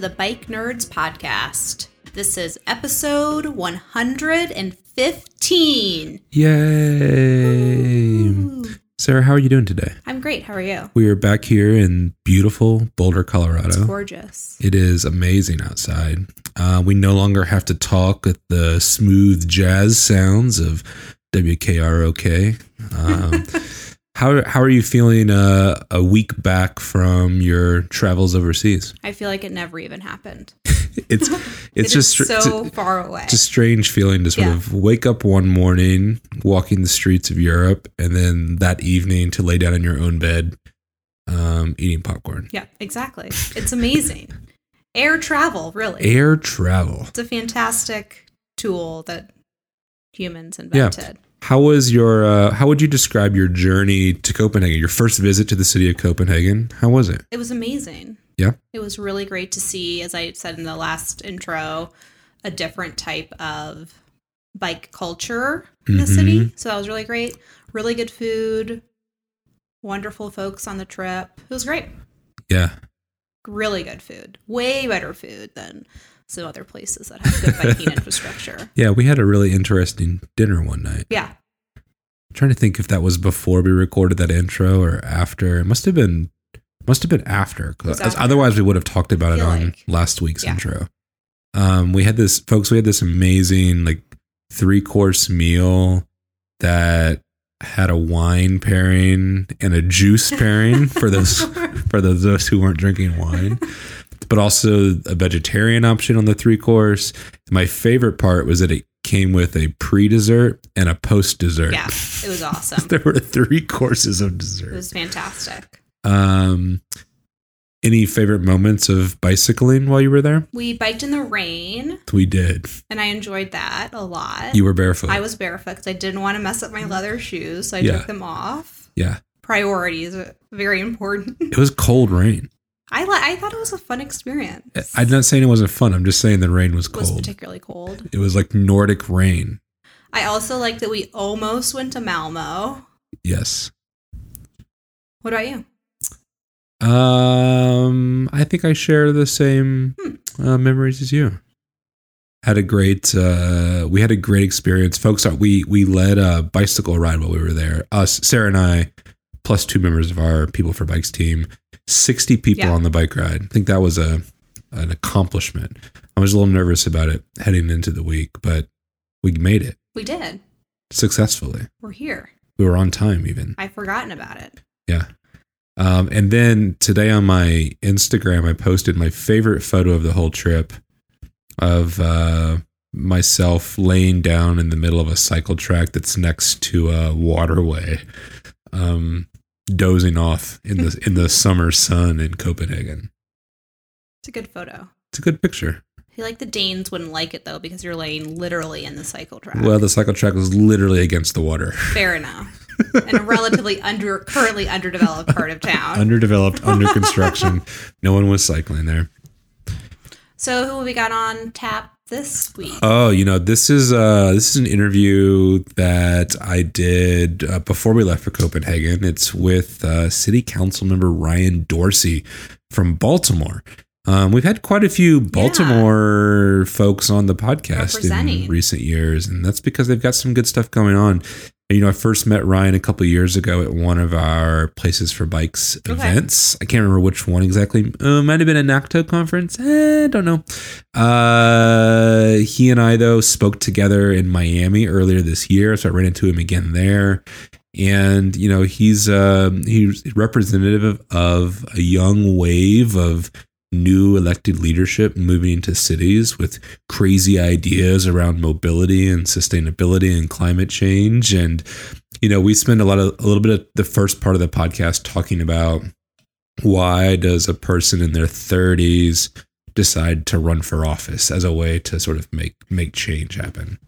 To the Bike Nerds Podcast. This is episode 115. Yay! Sarah, how are you doing today? I'm great. How are you? We are back here in beautiful Boulder, Colorado. It's gorgeous. It is amazing outside. Uh, we no longer have to talk with the smooth jazz sounds of WKROK. Um, how how are you feeling uh, a week back from your travels overseas? I feel like it never even happened. It's it's is just so it's far away. It's a strange feeling to sort Yeah. of wake up one morning, walking the streets of Europe, and then that evening to lay down in your own bed, um, eating popcorn. yeah, exactly. It's amazing. Air travel, really. Air travel. It's a fantastic tool that humans invented. How was your? Uh, how would you describe your journey to Copenhagen? Your first visit to the city of Copenhagen. How was it? It was amazing. Yeah. It was really great to see, as I said in the last intro, a different type of bike culture in the Mhm. city. So that was really great. Really good food, wonderful folks on the trip. It was great. Yeah. Really good food. Way better food than some other places that have good biking infrastructure. Yeah, we had a really interesting dinner one night. Yeah. trying to think if that was before we recorded that intro or after. It must have been must have been after because. Otherwise, we would have talked about it on like. last week's Yeah. intro. Um, we had this, folks. We had this amazing like three course meal that had a wine pairing and a juice pairing for those for those who weren't drinking wine, but also a vegetarian option on the three course. My favorite part was that it came with a pre dessert and a post dessert. Yeah. It was awesome. there were three courses of dessert. It was fantastic. Um, any favorite moments of bicycling while you were there? We biked in the rain We did. and I enjoyed that a lot. You were barefoot. I was barefoot because I didn't want to mess up my leather shoes, so I Yeah. took them off. yeah. Priorities are very important. It was cold rain. I li- I thought it was a fun experience. I'm not saying it wasn't fun. I'm just saying the rain was It was cold. particularly cold. it was like Nordic rain. I also like that we almost went to Malmo. Yes. What about you? Um, I think I share the same uh, memories as you. Had a great, uh, we had a great experience, folks. uh, We we led a bicycle ride while we were there. Us, Sarah and I, plus two members of our People for Bikes team. Sixty people Yeah. on the bike ride. I think that was a an accomplishment. I was a little nervous about it heading into the week, but we made it We did. successfully. We're here. We were on time, even. I've forgotten about it. Yeah. Um, and then today on my Instagram, I posted my favorite photo of the whole trip of uh, myself laying down in the middle of a cycle track that's next to a waterway, um, dozing off in the in the summer sun in Copenhagen. It's a good photo. It's a good picture. I feel like the Danes wouldn't like it though because you're laying literally in the cycle track. Well, the cycle track was literally against the water. Fair enough. in a relatively under currently underdeveloped part of town. Underdeveloped, under construction. No one was cycling there. so who we got on tap this week? Oh, you know, this is uh this is an interview that I did uh, before we left for Copenhagen. It's with uh, City Council member Ryan Dorsey from Baltimore. Um, we've had quite a few Baltimore folks on the podcast in recent years, and that's because they've got some good stuff going on. You know, I first met Ryan a couple years ago at one of our Places for Bikes Okay. events. I can't remember which one exactly. Uh, might have been a NACTO conference. Eh, don't know. Uh, he and I though spoke together in Miami earlier this year, so I ran into him again there. And you know he's um he's representative of a young wave of new elected leadership moving into cities with crazy ideas around mobility and sustainability and climate change and you know we spend a lot of a little bit of the first part of the podcast talking about why does a person in their 30s decide to run for office as a way to sort of make make change happen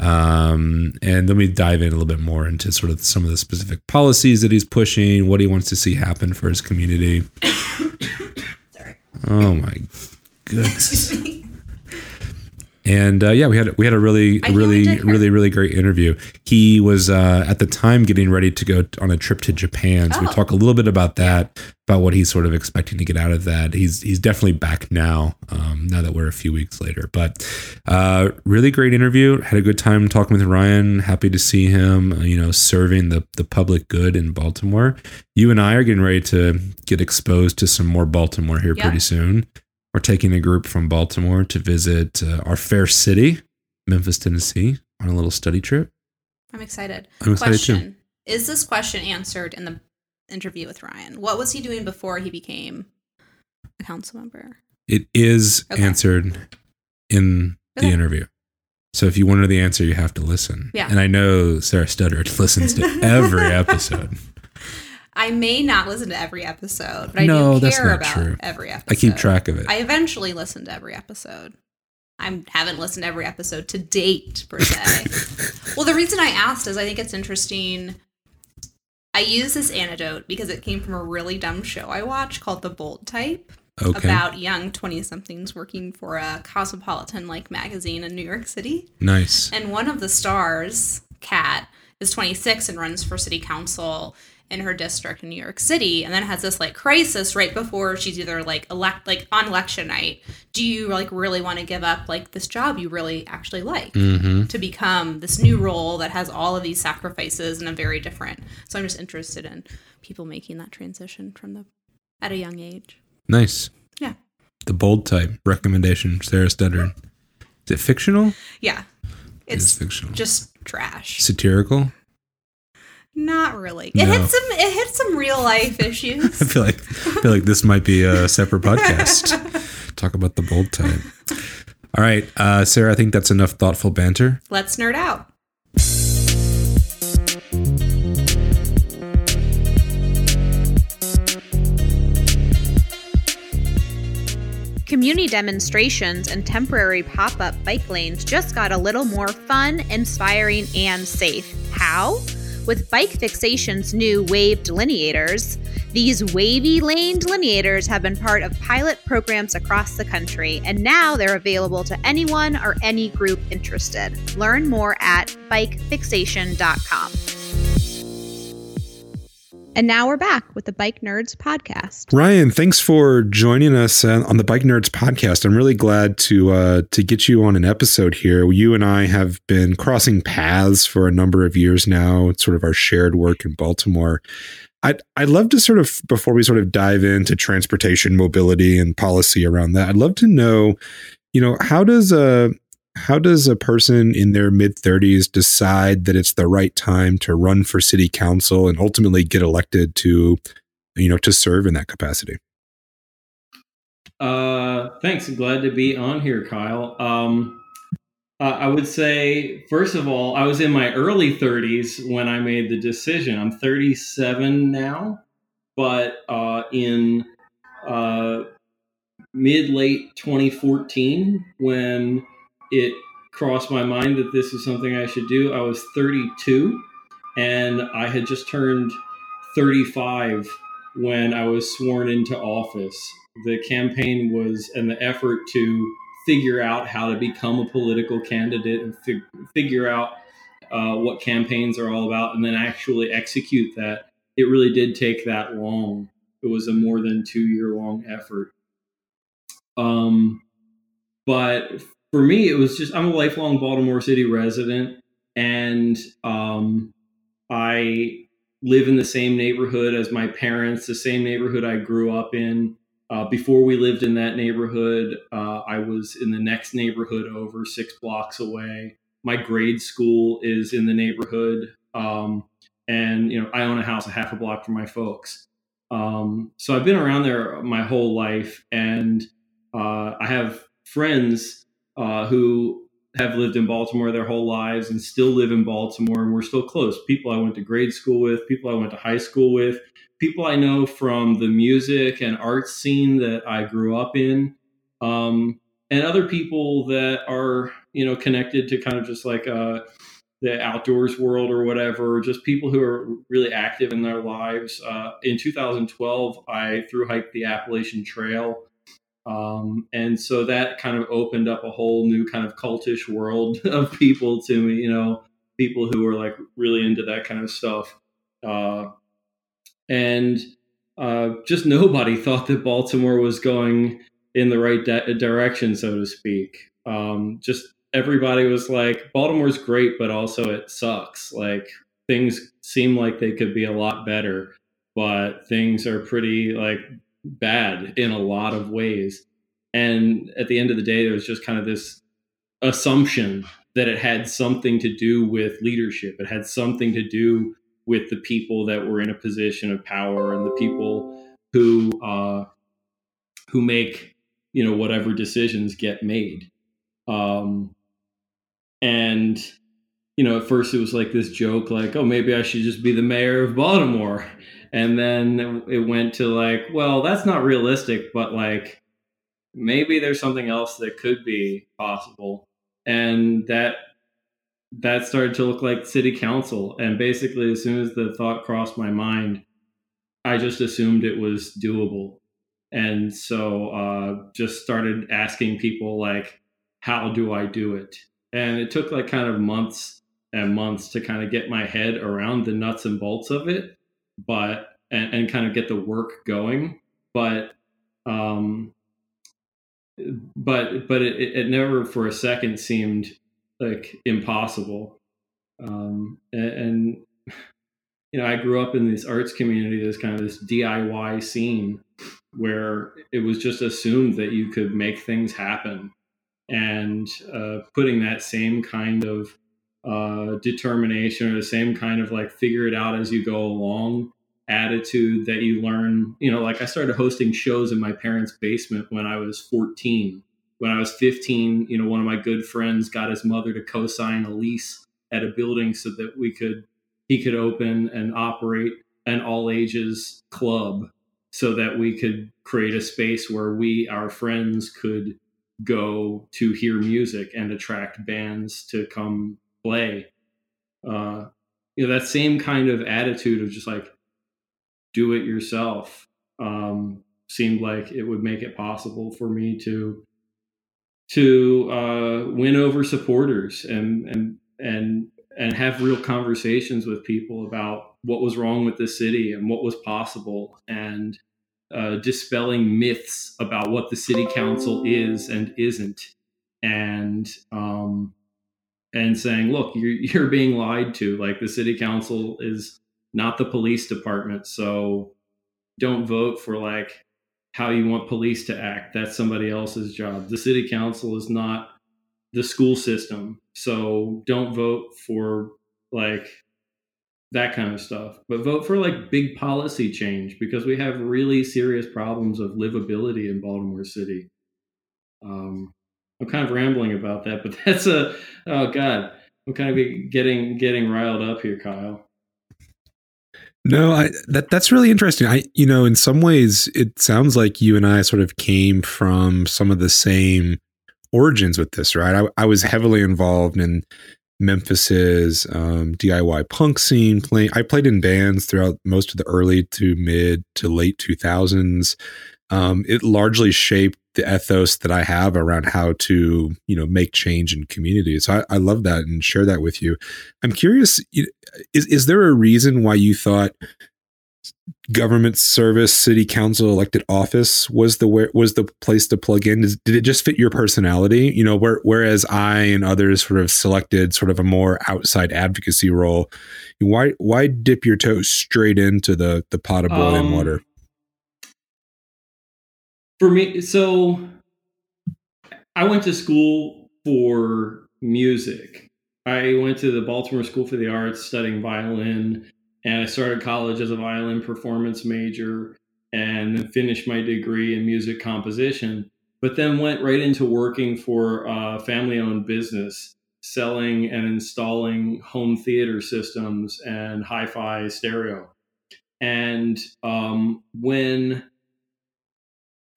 um, and then we dive in a little bit more into sort of some of the specific policies that he's pushing, what he wants to see happen for his community. Oh my goodness. And uh, yeah, we had we had a really I really really really great interview. He was uh, at the time getting ready to go on a trip to Japan, so we Oh. talk a little bit about that, about what he's sort of expecting to get out of that. He's he's definitely back now, um, now that we're a few weeks later. But uh, really great interview. Had a good time talking with Ryan. Happy to see him, uh, you know, serving the the public good in Baltimore. You and I are getting ready to get exposed to some more Baltimore here Yeah. pretty soon. We're taking a group from Baltimore to visit uh, our fair city, Memphis, Tennessee, on a little study trip. I'm excited. I'm excited too. Is this question answered in the interview with Ryan? What was he doing before he became a council member? It is Okay. answered in the Okay. interview. So if you want to know the answer, you have to listen. Yeah. And I know Sarah Studdard listens to every episode. I may not listen to every episode, but I No, do care about true. every episode. I keep track of it. I eventually listen to every episode. I haven't listened to every episode to date, per se. well, the reason I asked is I think it's interesting. I use this anecdote because it came from a really dumb show I watched called The Bold Type okay. about young 20 somethings working for a cosmopolitan like magazine in New York City. nice. And one of the stars, Kat, is 26 and runs for city council in her district in New York City, and then has this like crisis right before she's either like elect like on election night. Do you like really want to give up like this job you really actually like Mm-hmm. to become this new role that has all of these sacrifices and a very different? So I'm just interested in people making that transition from the at a young age. Nice. Yeah. The bold type recommendation, Sarah Studdard. Is it fictional? Yeah. It It's fictional. just trash. Satirical? Not really. It No. hits some it hits some real life issues. I feel like I feel like this might be a separate podcast. Talk about the bold type. All right, uh, Sarah. I think that's enough thoughtful banter. Let's nerd out. Community demonstrations and temporary pop up bike lanes just got a little more fun, inspiring, and safe. How? With Bike Fixation's new wave delineators. These wavy lane delineators have been part of pilot programs across the country, and now they're available to anyone or any group interested. Learn more at bikefixation.com. And now we're back with the Bike Nerds podcast. Ryan, thanks for joining us uh, on the Bike Nerds podcast. I'm really glad to uh, to get you on an episode here. You and I have been crossing paths for a number of years now. It's sort of our shared work in Baltimore. I'd I'd love to sort of before we sort of dive into transportation, mobility, and policy around that. I'd love to know, you know, how does a how does a person in their mid 30s decide that it's the right time to run for city council and ultimately get elected to you know to serve in that capacity Uh, thanks. Glad to be on here, Kyle. Um, I would say, first of all, I was in my early 30s when I made the decision. I'm 37 now, but uh, in uh, mid late 2014, when it crossed my mind that this is something I should do, I was 32 and I had just turned 35 when I was sworn into office. The campaign was and the effort to figure out how to become a political candidate and fig- figure out uh, what campaigns are all about and then actually execute that. It really did take that long. It was a more than two year long effort. Um, but for me, it was just I'm a lifelong Baltimore City resident, and um, I live in the same neighborhood as my parents, the same neighborhood I grew up in. Uh, before we lived in that neighborhood, uh, I was in the next neighborhood over six blocks away. My grade school is in the neighborhood, um, and you know I own a house a half a block from my folks. Um, so I've been around there my whole life, and uh, I have friends uh, who have lived in Baltimore their whole lives and still live in Baltimore, and we're still close. People I went to grade school with, people I went to high school with, people I know from the music and art scene that I grew up in, um, and other people that are you know connected to kind of just like uh, the outdoors world or whatever. Just people who are really active in their lives. Uh, in 2012, I through hiked the Appalachian Trail. Um, and so that kind of opened up a whole new kind of cultish world of people to me, you know, people who were like really into that kind of stuff. Uh, and uh, just nobody thought that Baltimore was going in the right direction, so to speak. Um, just everybody was like, Baltimore's great, but also it sucks. Like things seem like they could be a lot better, but things are pretty like bad in a lot of ways. And at the end of the day, there was just kind of this assumption that it had something to do with leadership. It had something to do with the people that were in a position of power and the people who uh, who make you know whatever decisions get made. Um, and you know, at first it was like this joke, like, oh, maybe I should just be the mayor of Baltimore. And then it went to like, well, that's not realistic, but like maybe there's something else that could be possible. And that that started to look like city council. And basically as soon as the thought crossed my mind, I just assumed it was doable. And so uh just started asking people like, how do I do it? And it took like kind of months and months to kind of get my head around the nuts and bolts of it but and, and kind of get the work going. But um but but it, it never for a second seemed like impossible. Um and, and you know i grew up in this arts community this kind of this diy scene where it was just assumed that you could make things happen. And uh, putting that same kind of uh, determination or the same kind of like figure it out as you go along attitude that you learn. You know, like I started hosting shows in my parents' basement when I was 14. When I was 15, you know, one of my good friends got his mother to co sign a lease at a building so that we could, he could open and operate an all ages club so that we could create a space where we, our friends, could go to hear music and attract bands to come play. Uh, you know, that same kind of attitude of just like do it yourself um, seemed like it would make it possible for me to to uh, win over supporters and and and and have real conversations with people about what was wrong with the city and what was possible and uh, dispelling myths about what the city council is and isn't and um, and saying, look, you're, you're being lied to. Like the city council is not the police department. So don't vote for like how you want police to act. That's somebody else's job. The city council is not the school system. So don't vote for like that kind of stuff. But vote for like big policy change because we have really serious problems of livability in Baltimore City. Um, I'm kind of rambling about that, but that's a oh god, I'm kind of getting getting riled up here, Kyle. No, I that that's really interesting. I you know, in some ways it sounds like you and I sort of came from some of the same origins with this, right? I, I was heavily involved in Memphis's um, DIY punk scene. Playing, I played in bands throughout most of the early to mid to late 2000s um, it largely shaped the ethos that I have around how to, you know, make change in communities. So I, I love that and share that with you. I'm curious, is is there a reason why you thought government service, city council, elected office was the where was the place to plug in? Did it just fit your personality? You know, where, whereas I and others sort of selected sort of a more outside advocacy role. Why why dip your toes straight into the the pot of boiling um, water? For me, so I went to school for music. I went to the Baltimore School for the Arts studying violin, and I started college as a violin performance major. and finished my degree in music composition. But then went right into working for a family-owned business, selling and installing home theater systems and hi-fi stereo. And um, when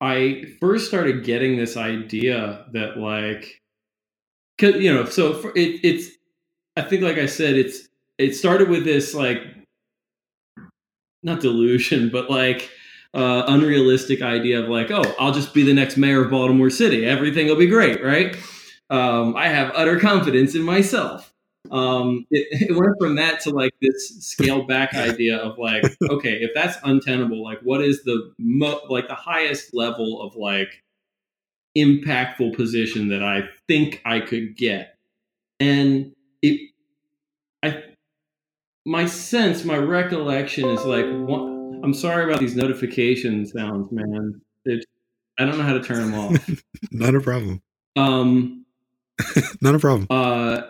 I first started getting this idea that like, cause, you know, so for, it, it's, I think, like I said, it's, it started with this like, not delusion, but like, uh, unrealistic idea of like, oh, I'll just be the next mayor of Baltimore City. Everything will be great, right? Um, I have utter confidence in myself um, it, it, went from that to like this scaled back idea of like, okay, if that's untenable, like what is the mo- like the highest level of like impactful position that I think I could get, and it, I, my sense, my recollection is like, one, I'm sorry about these notification sounds, man. It, I don't know how to turn them off. Not a problem. Um, not a problem. Uh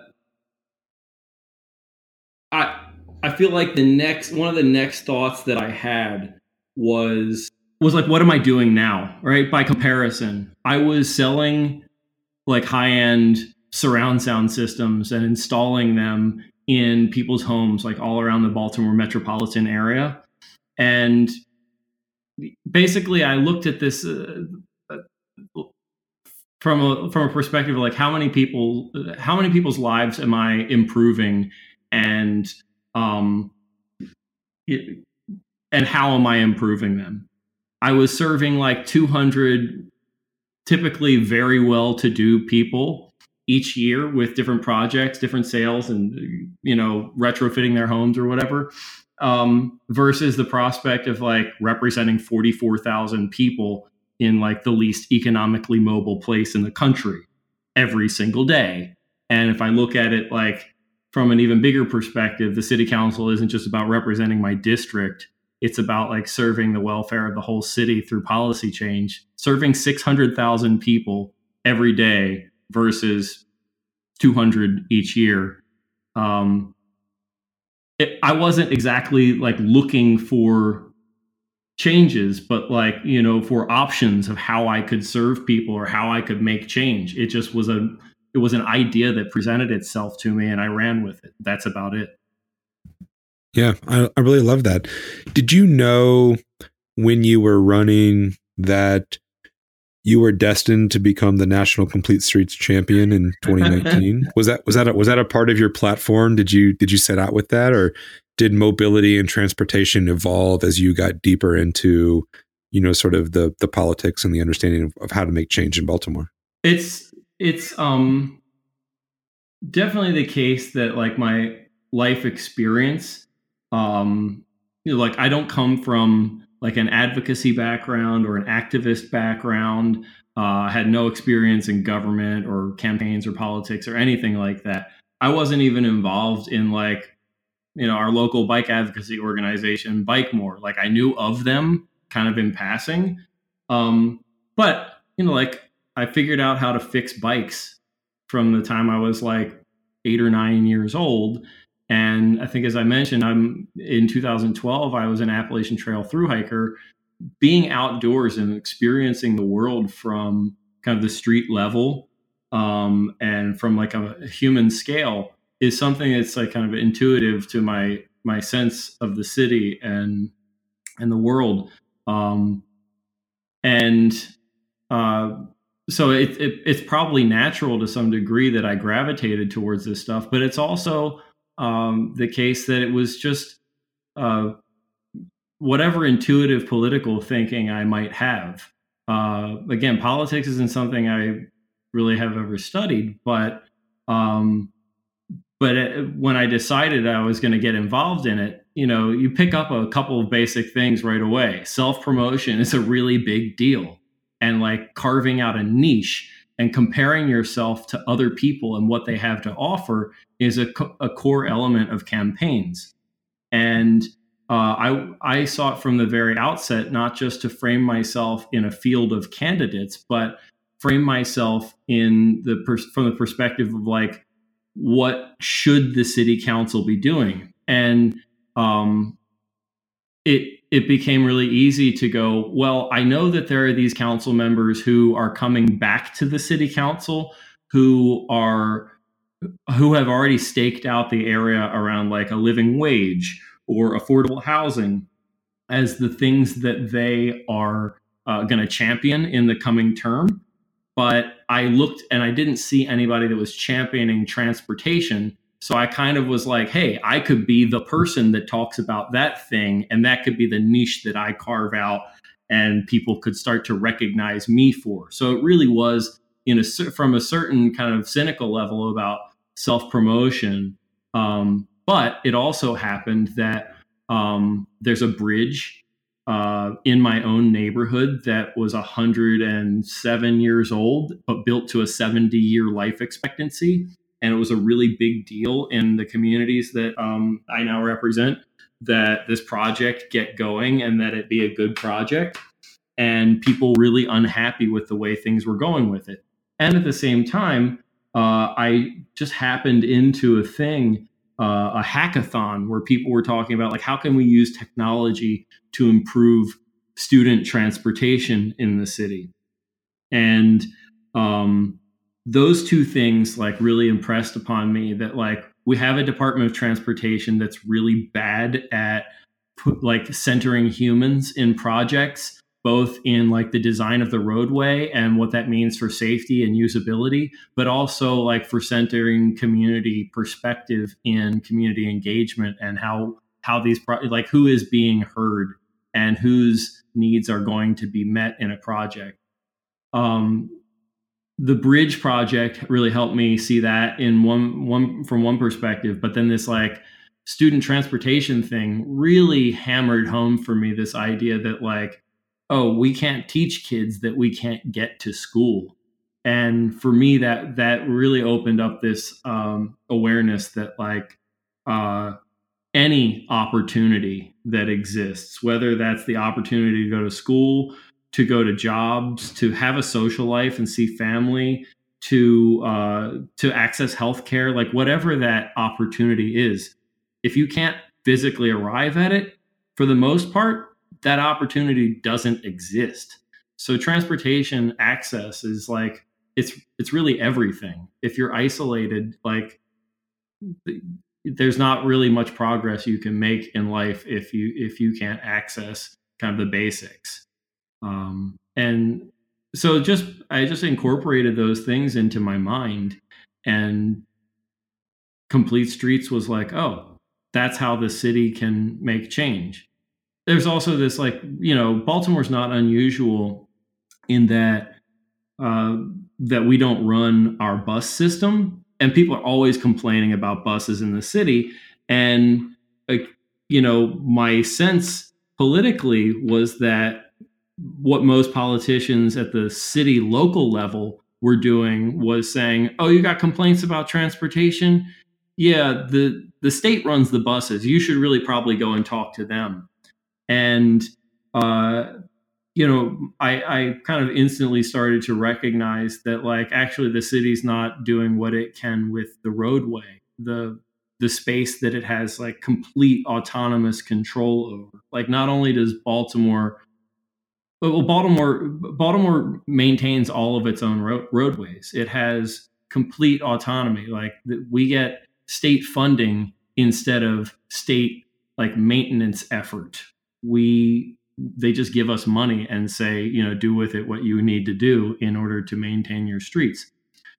I feel like the next one of the next thoughts that I had was was like what am I doing now? Right? By comparison, I was selling like high-end surround sound systems and installing them in people's homes like all around the Baltimore metropolitan area. And basically I looked at this uh, from a from a perspective of like how many people how many people's lives am I improving and um, it, and how am I improving them? I was serving like 200 typically very well to do people each year with different projects, different sales, and you know retrofitting their homes or whatever. Um, versus the prospect of like representing 44,000 people in like the least economically mobile place in the country every single day. And if I look at it like from an even bigger perspective, the city council isn't just about representing my district. It's about like serving the welfare of the whole city through policy change, serving 600,000 people every day versus 200 each year. Um, it, I wasn't exactly like looking for changes, but like, you know, for options of how I could serve people or how I could make change. It just was a it was an idea that presented itself to me and I ran with it. That's about it. Yeah, I, I really love that. Did you know when you were running that you were destined to become the national complete streets champion in 2019? was that was that a, was that a part of your platform? Did you did you set out with that, or did mobility and transportation evolve as you got deeper into you know sort of the the politics and the understanding of, of how to make change in Baltimore? It's it's um definitely the case that like my life experience um you know, like I don't come from like an advocacy background or an activist background. Uh, had no experience in government or campaigns or politics or anything like that. I wasn't even involved in like, you know, our local bike advocacy organization, Bikemore. Like I knew of them kind of in passing. Um, but you know, like I figured out how to fix bikes from the time I was like eight or nine years old. And I think, as I mentioned, I'm in 2012, I was an Appalachian Trail through hiker. Being outdoors and experiencing the world from kind of the street level um, and from like a, human scale is something that's like kind of intuitive to my my sense of the city and and the world. Um, and uh, so it, it, it's probably natural to some degree that I gravitated towards this stuff, but it's also um, the case that it was just uh, whatever intuitive political thinking I might have. Uh, again, politics isn't something I really have ever studied, but um, but it, when I decided I was going to get involved in it, you know, you pick up a couple of basic things right away. Self promotion is a really big deal and like carving out a niche and comparing yourself to other people and what they have to offer is a, a core element of campaigns. And uh, I, I sought from the very outset not just to frame myself in a field of candidates, but frame myself in the pers- from the perspective of like what should the city council be doing, and um, it it became really easy to go, well, I know that there are these council members who are coming back to the city council who are who have already staked out the area around like a living wage or affordable housing as the things that they are uh, going to champion in the coming term. But I looked and I didn't see anybody that was championing transportation. So I kind of was like, hey, I could be the person that talks about that thing, and that could be the niche that I carve out and people could start to recognize me for. So it really was in a from a certain kind of cynical level about self promotion. Um, but it also happened that um, there's a bridge uh, in my own neighborhood that was 107 years old, but built to a 70 year life expectancy. And it was a really big deal in the communities that um, I now represent that this project get going and that it be a good project. And people really unhappy with the way things were going with it. And at the same time, uh, I just happened into a thing, uh, a hackathon, where people were talking about like how can we use technology to improve student transportation in the city, and um, those two things like really impressed upon me that like we have a Department of Transportation that's really bad at put, like centering humans in projects both in like the design of the roadway and what that means for safety and usability, but also like for centering community perspective in community engagement and how how these pro- like who is being heard and whose needs are going to be met in a project. Um, the bridge project really helped me see that in one one from one perspective, but then this like student transportation thing really hammered home for me this idea that like oh, we can't teach kids that we can't get to school. And for me, that that really opened up this um, awareness that like uh, any opportunity that exists, whether that's the opportunity to go to school, to go to jobs, to have a social life and see family, to uh, to access healthcare, like whatever that opportunity is, if you can't physically arrive at it, for the most part, that opportunity doesn't exist. So transportation access is like it's it's really everything. If you're isolated, like there's not really much progress you can make in life if you if you can't access kind of the basics. Um, and so just I just incorporated those things into my mind and complete streets was like, oh, that's how the city can make change there's also this like you know Baltimore's not unusual in that uh, that we don't run our bus system, and people are always complaining about buses in the city. And like you know, my sense politically was that what most politicians at the city local level were doing was saying, "Oh, you got complaints about transportation? Yeah, the the state runs the buses. You should really probably go and talk to them." and uh, you know I, I kind of instantly started to recognize that like actually the city's not doing what it can with the roadway the the space that it has like complete autonomous control over like not only does baltimore well baltimore baltimore maintains all of its own ro- roadways. It has complete autonomy. Like we get state funding instead of state like maintenance effort. We they just give us money and say you know do with it what you need to do in order to maintain your streets.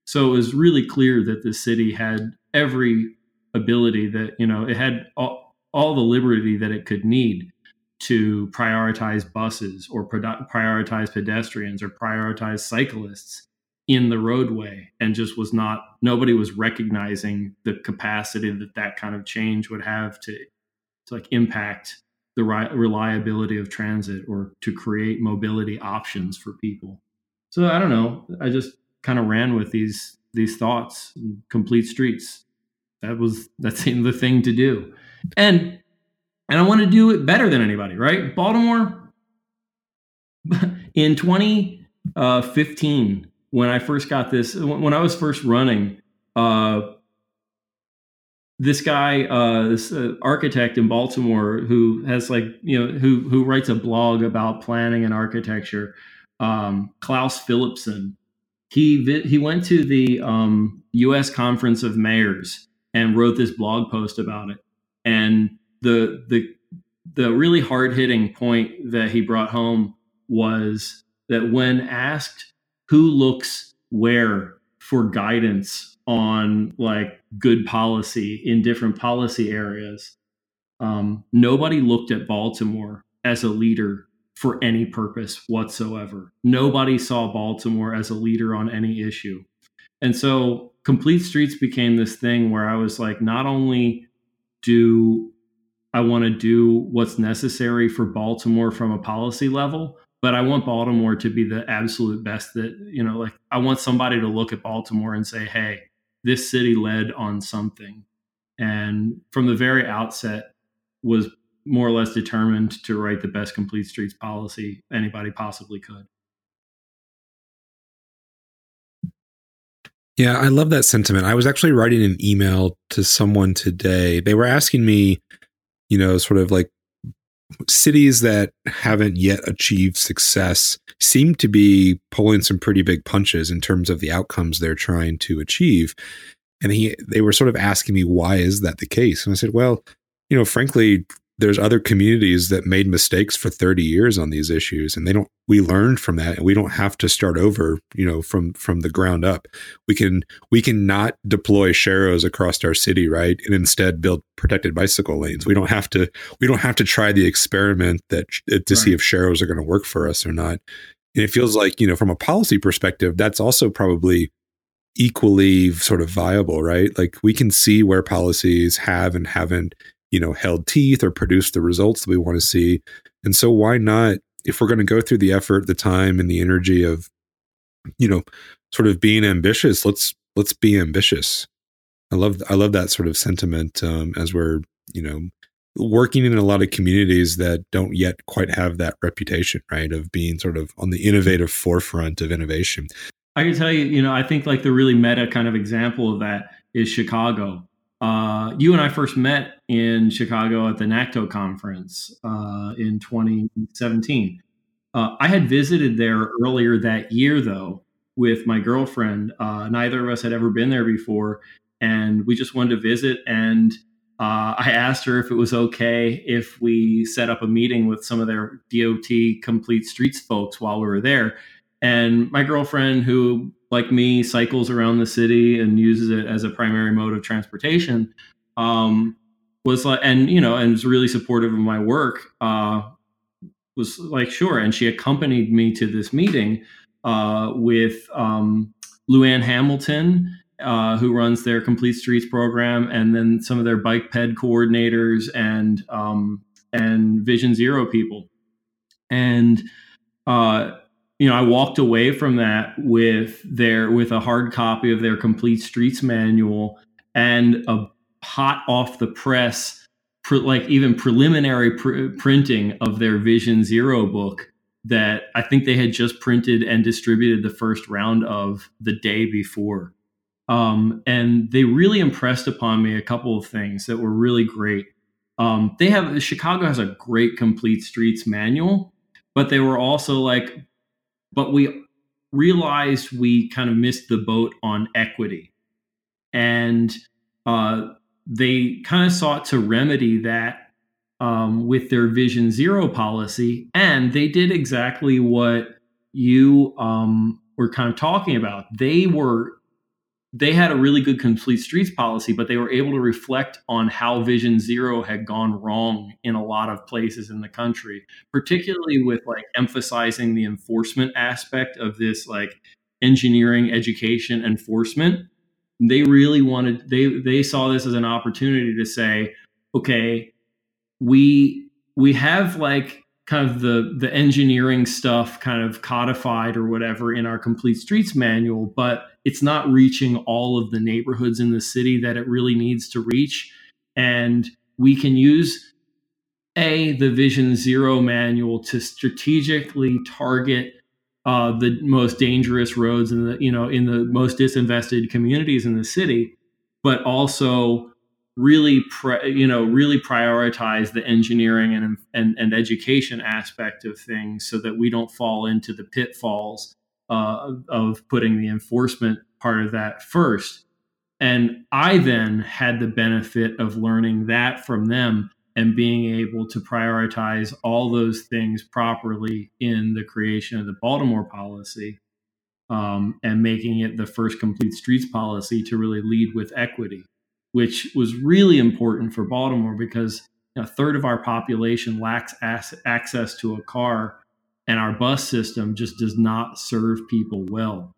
So it was really clear that the city had every ability that you know it had all, all the liberty that it could need to prioritize buses or prioritize pedestrians or prioritize cyclists in the roadway and just was not nobody was recognizing the capacity that that kind of change would have to to like impact the reliability of transit or to create mobility options for people. So I don't know. I just kind of ran with these these thoughts. Complete streets. That was that seemed the thing to do, and and I want to do it better than anybody. Right? Baltimore in 2015 when I first got this when I was first running. Uh, this guy, uh, this uh, architect in Baltimore, who has like you know who who writes a blog about planning and architecture, um, Klaus Philipsen. He he went to the um, U.S. Conference of Mayors and wrote this blog post about it. And the the the really hard hitting point that he brought home was that when asked who looks where for guidance on like good policy in different policy areas, um, nobody looked at Baltimore as a leader for any purpose whatsoever. Nobody saw Baltimore as a leader on any issue. And so Complete Streets became this thing where I was like, not only do I want to do what's necessary for Baltimore from a policy level, but I want Baltimore to be the absolute best that, you know, like I want somebody to look at Baltimore and say, hey, this city led on something. And from the very outset was more or less determined to write the best complete streets policy anybody possibly could. Yeah, I love that sentiment. I was actually writing an email to someone today. They were asking me you know, sort of like cities that haven't yet achieved success seem to be pulling some pretty big punches in terms of the outcomes they're trying to achieve. And he they were sort of asking me why is that the case? And I said, well, you know, frankly, there's other communities that made mistakes for 30 years on these issues and they don't we learned from that and we don't have to start over you know from from the ground up. We can we can not deploy sharrows across our city right and instead build protected bicycle lanes. We don't have to we don't have to try the experiment that uh, to right. see if sharrows are going to work for us or not. And it feels like you know from a policy perspective that's also probably equally sort of viable right? Like we can see where policies have and haven't you know held teeth or produced the results that we want to see. And so why not if we're going to go through the effort the time and the energy of you know sort of being ambitious let's let's be ambitious. I love i love that sort of sentiment um, as we're you know working in a lot of communities that don't yet quite have that reputation right of being sort of on the innovative forefront of innovation. I can tell you you know i think like the really meta kind of example of that is chicago uh, you and I first met in Chicago at the NACTO conference uh, in 2017. Uh, I had visited there earlier that year, though, with my girlfriend. Uh, neither of us had ever been there before, and we just wanted to visit. And uh, I asked her if it was okay if we set up a meeting with some of their DOT Complete Streets folks while we were there. And my girlfriend, who like me cycles around the city and uses it as a primary mode of transportation um, was like and you know and was really supportive of my work uh, was like sure. And she accompanied me to this meeting uh, with um, Luann Hamilton uh, who runs their complete streets program and then some of their bike ped coordinators and um, and vision zero people. And uh, you know, I walked away from that with their with a hard copy of their complete streets manual and a hot off the press, pr- like even preliminary pr- printing of their Vision Zero book that I think they had just printed and distributed the first round of the day before. Um, and they really impressed upon me a couple of things that were really great. Um, they have Chicago has a great complete streets manual, but they were also like but we realized we kind of missed the boat on equity. And uh, they kind of sought to remedy that um, with their Vision Zero policy. And they did exactly what you um, were kind of talking about. They were they had a really good complete streets policy, but they were able to reflect on how Vision Zero had gone wrong in a lot of places in the country, particularly with like emphasizing the enforcement aspect of this like engineering education enforcement. They really wanted they they saw this as an opportunity to say, okay, we we have like kind of the the engineering stuff kind of codified or whatever in our complete streets manual but it's not reaching all of the neighborhoods in the city that it really needs to reach. And we can use a the vision zero manual to strategically target uh, the most dangerous roads in the you know in the most disinvested communities in the city but also really you know really prioritize the engineering and, and and education aspect of things so that we don't fall into the pitfalls uh, of putting the enforcement part of that first. And i then had the benefit of learning that from them and being able to prioritize all those things properly in the creation of the baltimore policy um, and making it the first complete streets policy to really lead with equity which was really important for Baltimore because a third of our population lacks access to a car, and our bus system just does not serve people well.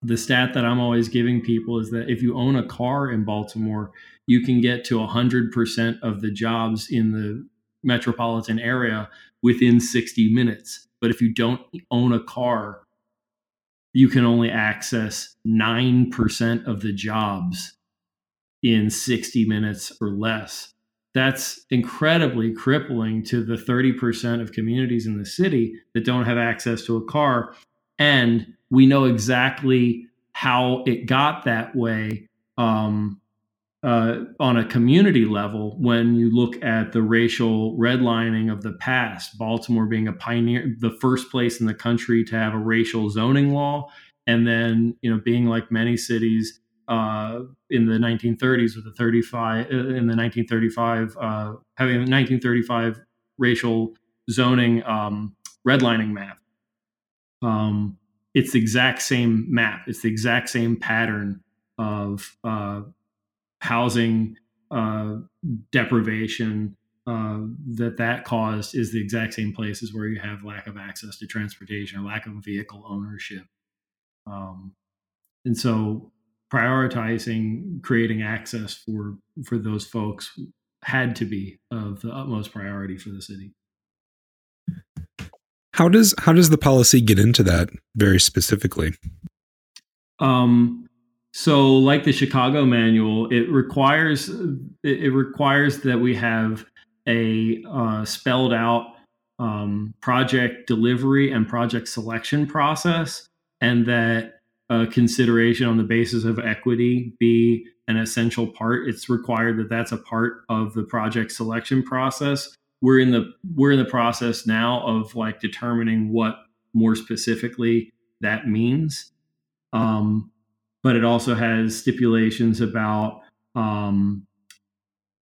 The stat that I'm always giving people is that if you own a car in Baltimore, you can get to 100% of the jobs in the metropolitan area within 60 minutes. But if you don't own a car, you can only access 9% of the jobs in 60 minutes or less. That's incredibly crippling to the 30% of communities in the city that don't have access to a car. And we know exactly how it got that way um, uh, on a community level when you look at the racial redlining of the past. Baltimore being a pioneer, the first place in the country to have a racial zoning law, and then you know being like many cities uh, in the 1930s with the 35 uh, in the 1935 uh, having a 1935 racial zoning um, redlining map. Um, it's the exact same map. It's the exact same pattern of uh, housing uh, deprivation uh, that that caused is the exact same places where you have lack of access to transportation or lack of vehicle ownership. Um, and so prioritizing creating access for for those folks had to be of the utmost priority for the city. How does how does the policy get into that very specifically? Um, so, like the Chicago manual, it requires it requires that we have a uh, spelled out um, project delivery and project selection process, and that uh, consideration on the basis of equity be an essential part. It's required that that's a part of the project selection process. We're in the we're in the process now of like determining what more specifically that means. Um, but it also has stipulations about um,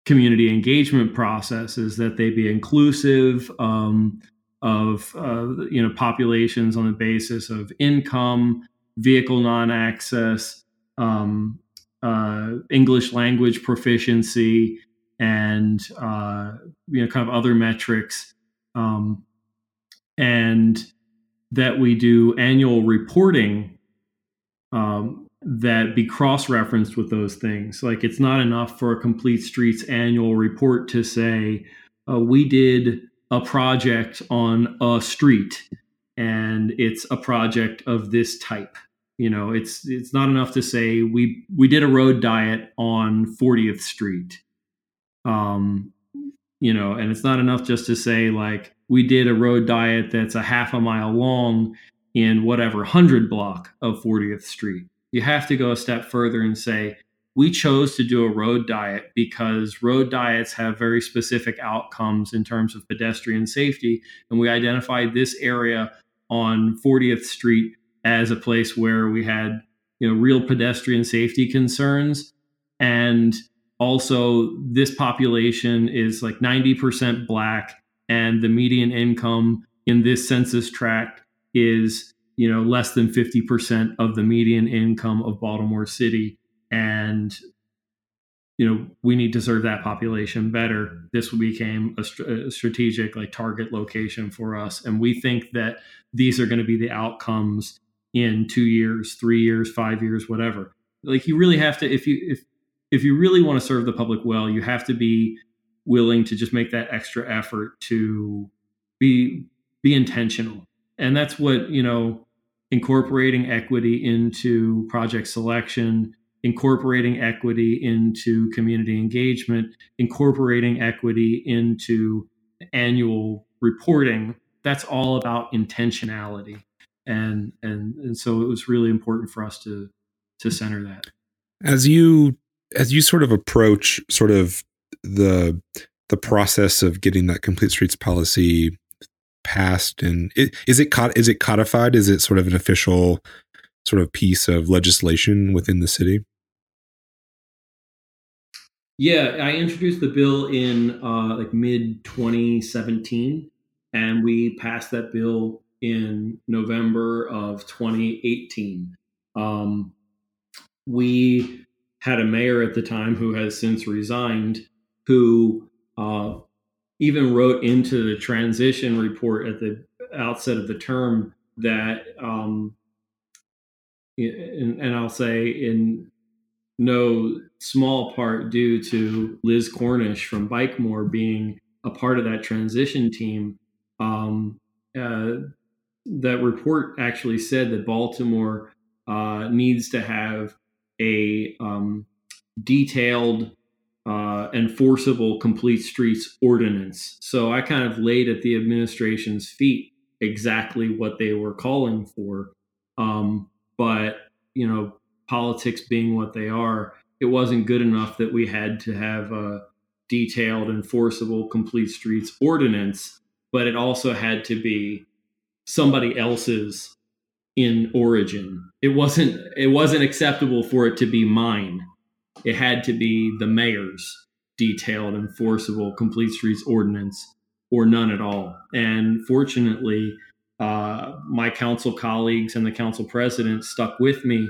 community engagement processes that they be inclusive um, of uh, you know populations on the basis of income vehicle non-access, um, uh, English language proficiency, and uh, you know kind of other metrics, um, and that we do annual reporting um, that be cross-referenced with those things. Like it's not enough for a complete streets annual report to say uh, we did a project on a street and it's a project of this type. You know, it's it's not enough to say we we did a road diet on 40th Street. Um, you know, and it's not enough just to say like we did a road diet that's a half a mile long in whatever 100 block of 40th Street. You have to go a step further and say we chose to do a road diet because road diets have very specific outcomes in terms of pedestrian safety. And we identified this area on 40th Street as a place where we had you know real pedestrian safety concerns. And also this population is like 90% black and the median income in this census tract is you know less than 50% of the median income of Baltimore City. And you know we need to serve that population better. This became a, st- a, strategic like target location for us and we think that these are going to be the outcomes in two years three years five years whatever. Like you really have to if you if if you really want to serve the public well you have to be willing to just make that extra effort to be be intentional. And that's what you know incorporating equity into project selection incorporating equity into community engagement, incorporating equity into annual reporting. That's all about intentionality. And, and and so it was really important for us to to center that. As you as you sort of approach sort of the the process of getting that complete streets policy passed and it, is it is it codified is it sort of an official sort of piece of legislation within the city yeah i introduced the bill in uh, like mid 2017 and we passed that bill in november of 2018 um, we had a mayor at the time who has since resigned who uh, even wrote into the transition report at the outset of the term that, um, and, and I'll say in no small part due to Liz Cornish from Bikemore being a part of that transition team. Um, uh, that report actually said that Baltimore uh, needs to have a um, detailed uh, enforceable complete streets ordinance. So I kind of laid at the administration's feet exactly what they were calling for. Um, but, you know, politics being what they are, it wasn't good enough that we had to have a detailed, enforceable complete streets ordinance, but it also had to be somebody else's in origin. It wasn't it wasn't acceptable for it to be mine it had to be the mayor's detailed, enforceable complete streets ordinance or none at all. And fortunately, uh, my council colleagues and the council president stuck with me,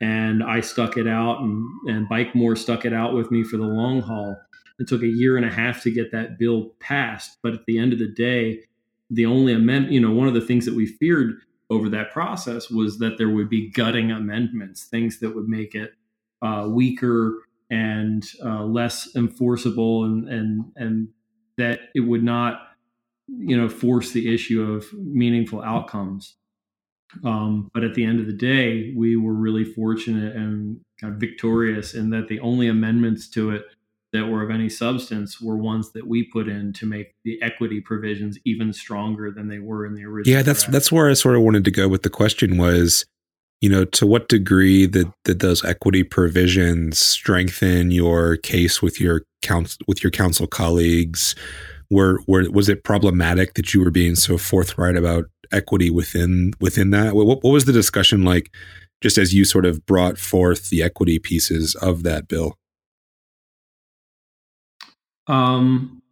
and I stuck it out, and, and Bikemore stuck it out with me for the long haul. It took a year and a half to get that bill passed, but at the end of the day, the only amendment, you know, one of the things that we feared over that process was that there would be gutting amendments, things that would make it uh, weaker and uh, less enforceable, and and and that it would not, you know, force the issue of meaningful outcomes. Um, but at the end of the day, we were really fortunate and kind of victorious in that the only amendments to it that were of any substance were ones that we put in to make the equity provisions even stronger than they were in the original. Yeah, that's draft. that's where I sort of wanted to go with the question was you know, to what degree did, did those equity provisions strengthen your case with your council with your council colleagues? Were, were was it problematic that you were being so forthright about equity within within that? What, what was the discussion like, just as you sort of brought forth the equity pieces of that bill? Um,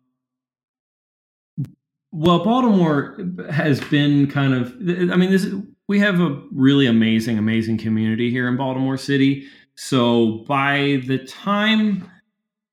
well, Baltimore has been kind of. I mean, this we have a really amazing, amazing community here in Baltimore City. So by the time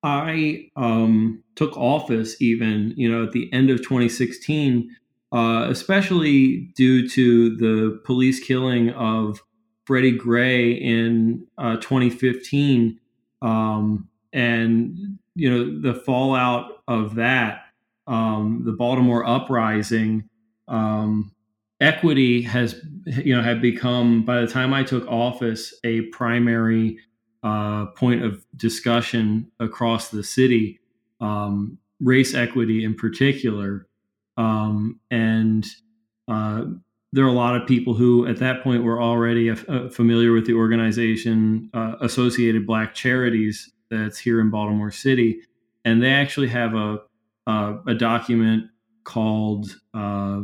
I um, took office, even you know at the end of 2016, uh, especially due to the police killing of Freddie Gray in uh, 2015, um, and you know the fallout of that, um, the Baltimore uprising. Um, equity has you know had become by the time I took office a primary uh, point of discussion across the city, um, race equity in particular, um, and uh, there are a lot of people who at that point were already a, a familiar with the organization uh, Associated Black Charities that's here in Baltimore City, and they actually have a a, a document called uh,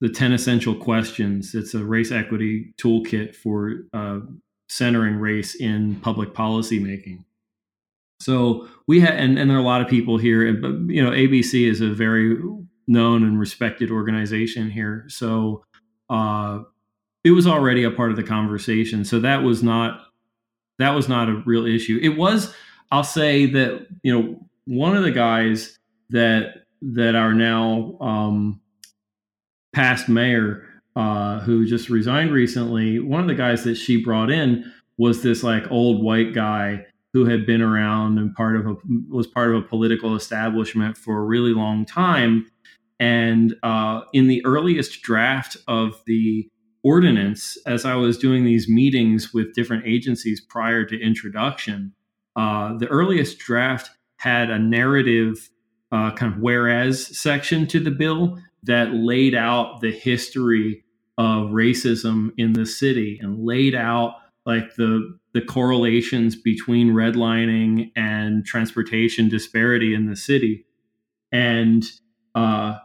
the 10 essential questions. It's a race equity toolkit for uh, centering race in public policy making. So we had, and, and there are a lot of people here, but you know, ABC is a very known and respected organization here. So uh, it was already a part of the conversation. So that was not that was not a real issue. It was, I'll say that you know, one of the guys that that are now um, past mayor uh, who just resigned recently, one of the guys that she brought in was this like old white guy who had been around and part of a was part of a political establishment for a really long time. And uh, in the earliest draft of the ordinance, as I was doing these meetings with different agencies prior to introduction, uh, the earliest draft had a narrative uh, kind of whereas section to the bill that laid out the history of racism in the city and laid out like the the correlations between redlining and transportation disparity in the city. And uh,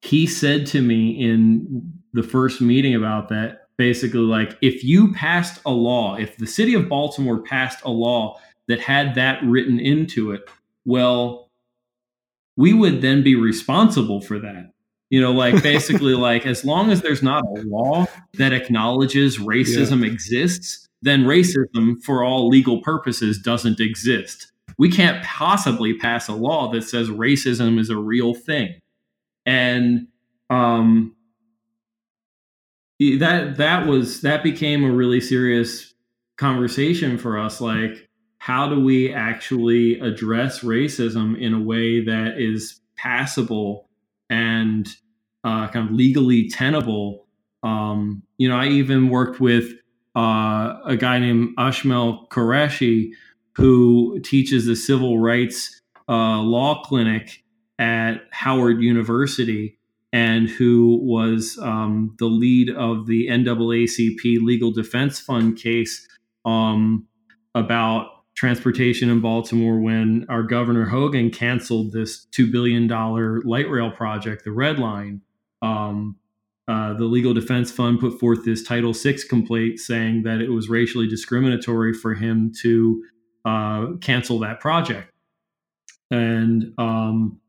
he said to me in the first meeting about that basically like if you passed a law if the city of baltimore passed a law that had that written into it well we would then be responsible for that. You know like basically like as long as there's not a law that acknowledges racism yeah. exists then racism for all legal purposes doesn't exist. We can't possibly pass a law that says racism is a real thing and um that that was that became a really serious conversation for us like how do we actually address racism in a way that is passable and uh, kind of legally tenable? Um, you know i even worked with uh, a guy named ajmel quereshi who teaches the civil rights uh, law clinic at howard university and who was um, the lead of the NAACP Legal Defense Fund case um, about transportation in Baltimore when our Governor Hogan canceled this $2 billion light rail project, the Red Line. Um, uh, the Legal Defense Fund put forth this Title VI complaint saying that it was racially discriminatory for him to uh, cancel that project. And um,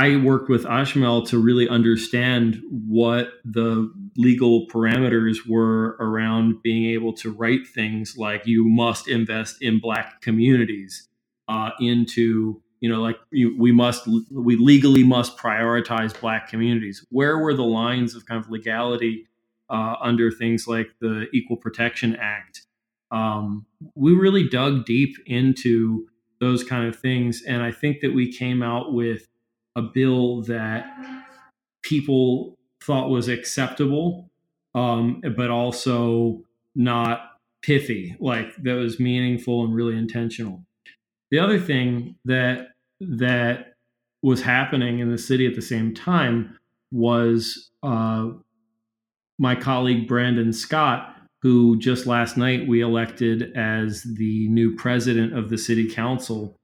I worked with Ajmel to really understand what the legal parameters were around being able to write things like you must invest in black communities uh, into you know like you, we must we legally must prioritize black communities. Where were the lines of kind of legality uh, under things like the equal protection act? Um, we really dug deep into those kind of things and i think that we came out with a bill that people thought was acceptable, um, but also not pithy, like that was meaningful and really intentional. The other thing that that was happening in the city at the same time was uh, my colleague Brandon Scott, who just last night we elected as the new president of the city council,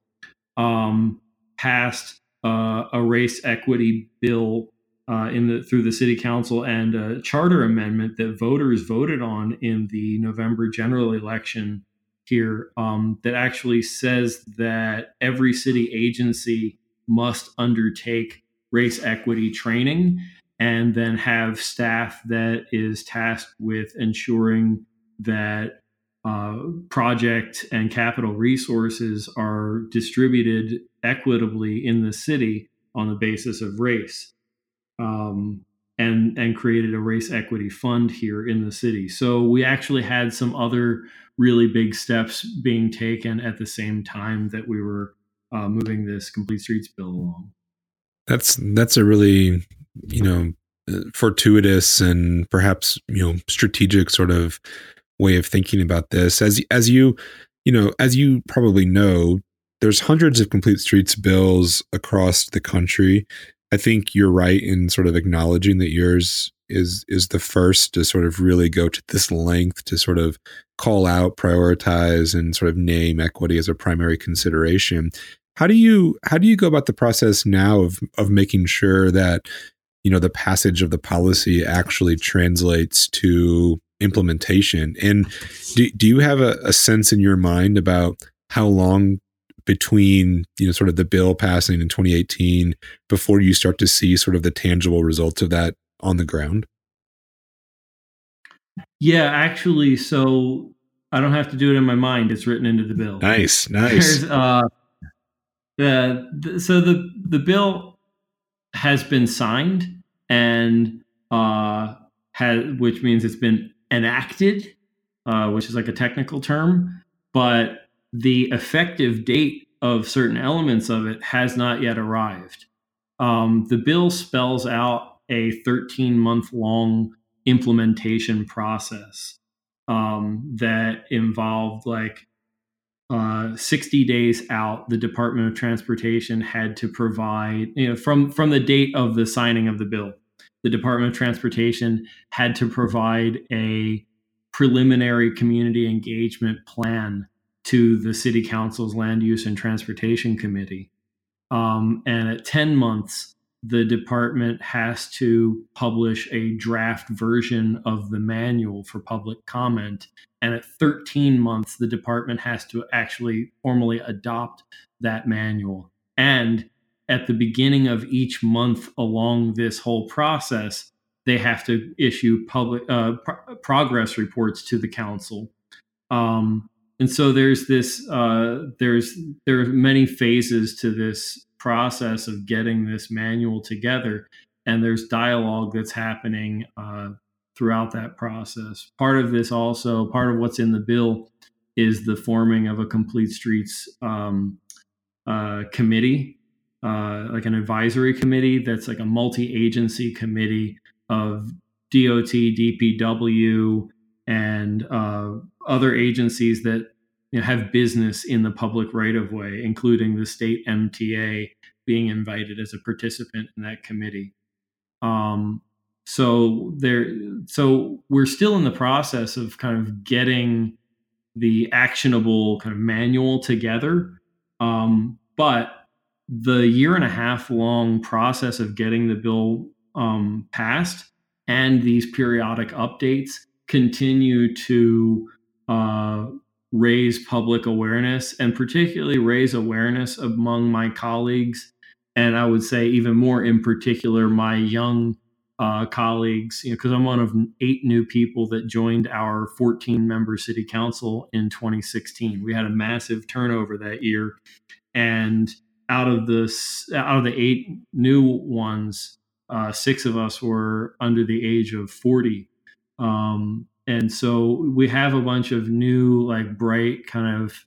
um, passed uh, a race equity bill uh, in the through the city council and a charter amendment that voters voted on in the November general election here um, that actually says that every city agency must undertake race equity training and then have staff that is tasked with ensuring that uh, project and capital resources are distributed equitably in the city on the basis of race, um, and and created a race equity fund here in the city. So we actually had some other really big steps being taken at the same time that we were uh, moving this complete streets bill along. That's that's a really you know fortuitous and perhaps you know strategic sort of way of thinking about this. As as you you know, as you probably know, there's hundreds of complete streets bills across the country. I think you're right in sort of acknowledging that yours is is the first to sort of really go to this length to sort of call out, prioritize, and sort of name equity as a primary consideration. How do you how do you go about the process now of of making sure that you know the passage of the policy actually translates to implementation. And do, do you have a, a sense in your mind about how long between you know sort of the bill passing in 2018 before you start to see sort of the tangible results of that on the ground? Yeah, actually, so I don't have to do it in my mind; it's written into the bill. Nice, nice. Uh, the, the, so the the bill has been signed and uh, has which means it's been enacted, uh, which is like a technical term, but the effective date of certain elements of it has not yet arrived. Um, the bill spells out a 13 month long implementation process um, that involved like uh, 60 days out the department of transportation had to provide you know from from the date of the signing of the bill the Department of Transportation had to provide a preliminary community engagement plan to the city council's land use and transportation committee. Um, and at 10 months, the department has to publish a draft version of the manual for public comment. And at 13 months, the department has to actually formally adopt that manual. And at the beginning of each month along this whole process, they have to issue public uh, pro- progress reports to the council. Um, and so there's this uh, there's there are many phases to this process of getting this manual together. And there's dialogue that's happening uh, throughout that process. Part of this also part of what's in the bill is the forming of a complete streets um, uh, committee uh, like an advisory committee that's like a multi-agency committee of dot dpw and uh, other agencies that you know, have business in the public right of way, including the state MTA being invited as a participant in that committee. Um, so there, so we're still in the process of kind of getting the actionable kind of manual together, um, but the year and a half long process of getting the bill um, passed and these periodic updates continue to uh, raise public awareness and particularly raise awareness among my colleagues and i would say even more in particular my young uh, colleagues because you know, i'm one of eight new people that joined our 14 member city council in 2016 we had a massive turnover that year and out of the out of the eight new ones uh, six of us were under the age of 40 um, and so we have a bunch of new like bright kind of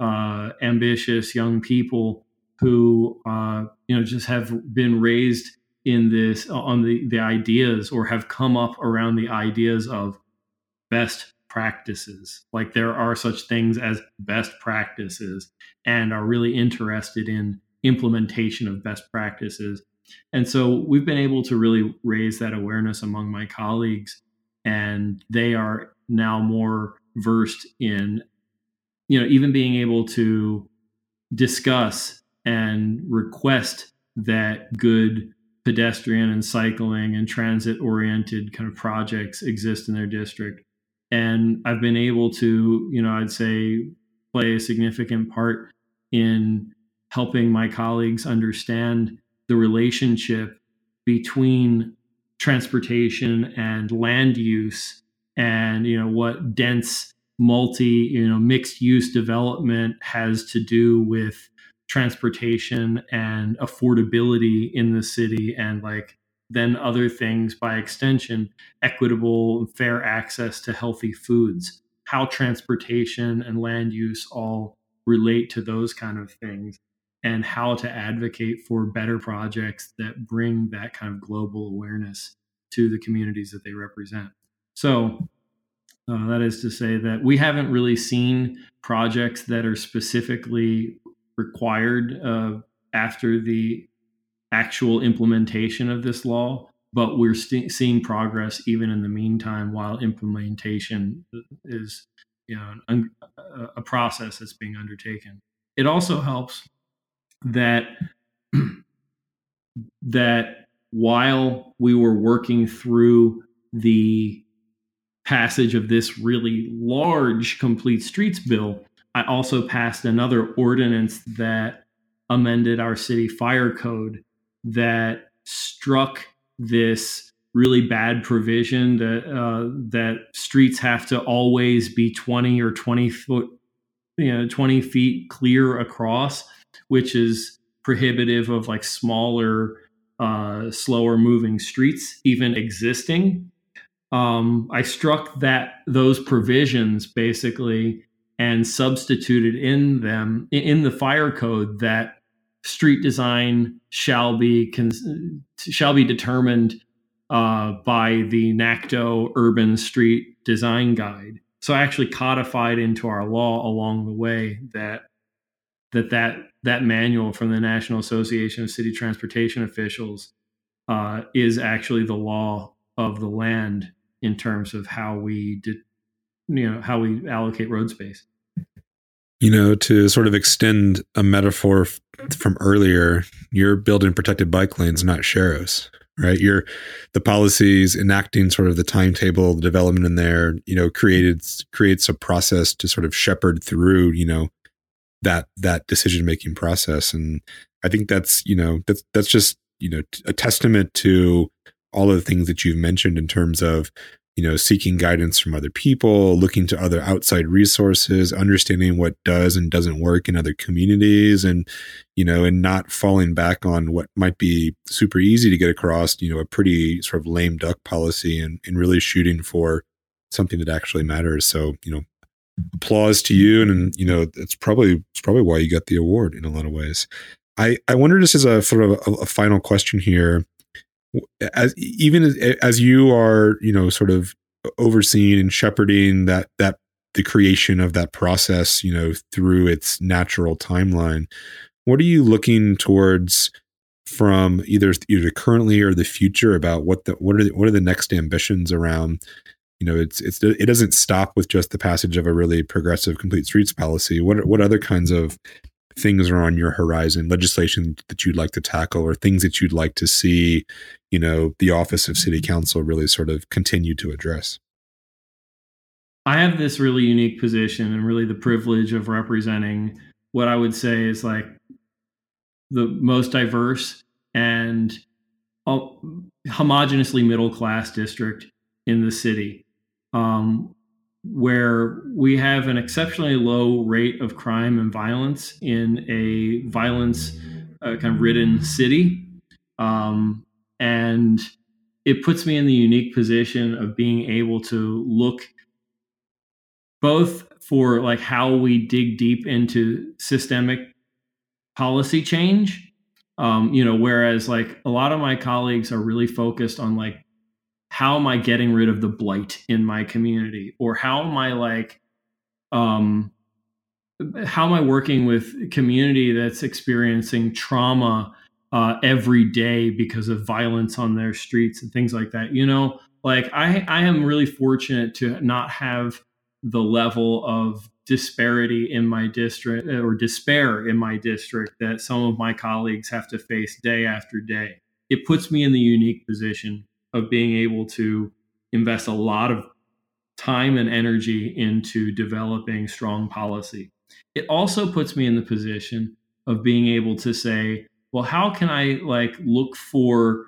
uh, ambitious young people who uh, you know just have been raised in this on the the ideas or have come up around the ideas of best practices. Like there are such things as best practices and are really interested in implementation of best practices. And so we've been able to really raise that awareness among my colleagues and they are now more versed in you know even being able to discuss and request that good pedestrian and cycling and transit oriented kind of projects exist in their district. And i've been able to you know i'd say play a significant part in helping my colleagues understand the relationship between transportation and land use and you know what dense multi you know mixed use development has to do with transportation and affordability in the city and like then other things by extension equitable and fair access to healthy foods how transportation and land use all relate to those kind of things and how to advocate for better projects that bring that kind of global awareness to the communities that they represent. So, uh, that is to say that we haven't really seen projects that are specifically required uh, after the actual implementation of this law, but we're st- seeing progress even in the meantime while implementation is you know an, a process that's being undertaken. It also helps that that while we were working through the passage of this really large complete streets bill, I also passed another ordinance that amended our city fire code that struck this really bad provision that uh, that streets have to always be 20 or 20 foot you know 20 feet clear across which is prohibitive of like smaller uh, slower moving streets even existing. Um, I struck that those provisions basically and substituted in them in the fire code that street design shall be shall be determined uh, by the NACTO Urban Street Design Guide. So I actually codified into our law along the way that that that that manual from the National Association of City Transportation Officials uh, is actually the law of the land in terms of how we de- you know how we allocate road space. You know, to sort of extend a metaphor f- from earlier, you're building protected bike lanes, not sharrows, right? You're the policies enacting sort of the timetable, the development in there, you know, created creates a process to sort of shepherd through, you know, that that decision making process. And I think that's, you know, that's that's just, you know, a testament to all of the things that you've mentioned in terms of you know seeking guidance from other people looking to other outside resources understanding what does and doesn't work in other communities and you know and not falling back on what might be super easy to get across you know a pretty sort of lame duck policy and, and really shooting for something that actually matters so you know applause to you and, and you know it's probably it's probably why you got the award in a lot of ways. I i wonder just as a sort of a, a final question here as even as, as you are you know sort of overseeing and shepherding that that the creation of that process you know through its natural timeline what are you looking towards from either either currently or the future about what the what are the, what are the next ambitions around you know it's it's it doesn't stop with just the passage of a really progressive complete streets policy what what other kinds of things are on your horizon, legislation that you'd like to tackle, or things that you'd like to see, you know, the Office of City mm-hmm. Council really sort of continue to address? I have this really unique position and really the privilege of representing what I would say is like the most diverse and uh, homogeneously middle class district in the city. Um, where we have an exceptionally low rate of crime and violence in a violence uh, kind of ridden city. Um, and it puts me in the unique position of being able to look both for like how we dig deep into systemic policy change um, you know whereas like a lot of my colleagues are really focused on like how am I getting rid of the blight in my community? Or how am I like, um, how am I working with community that's experiencing trauma uh, every day because of violence on their streets and things like that? You know, like I, I am really fortunate to not have the level of disparity in my district or despair in my district that some of my colleagues have to face day after day. It puts me in the unique position of being able to invest a lot of time and energy into developing strong policy. It also puts me in the position of being able to say, well, how can I like look for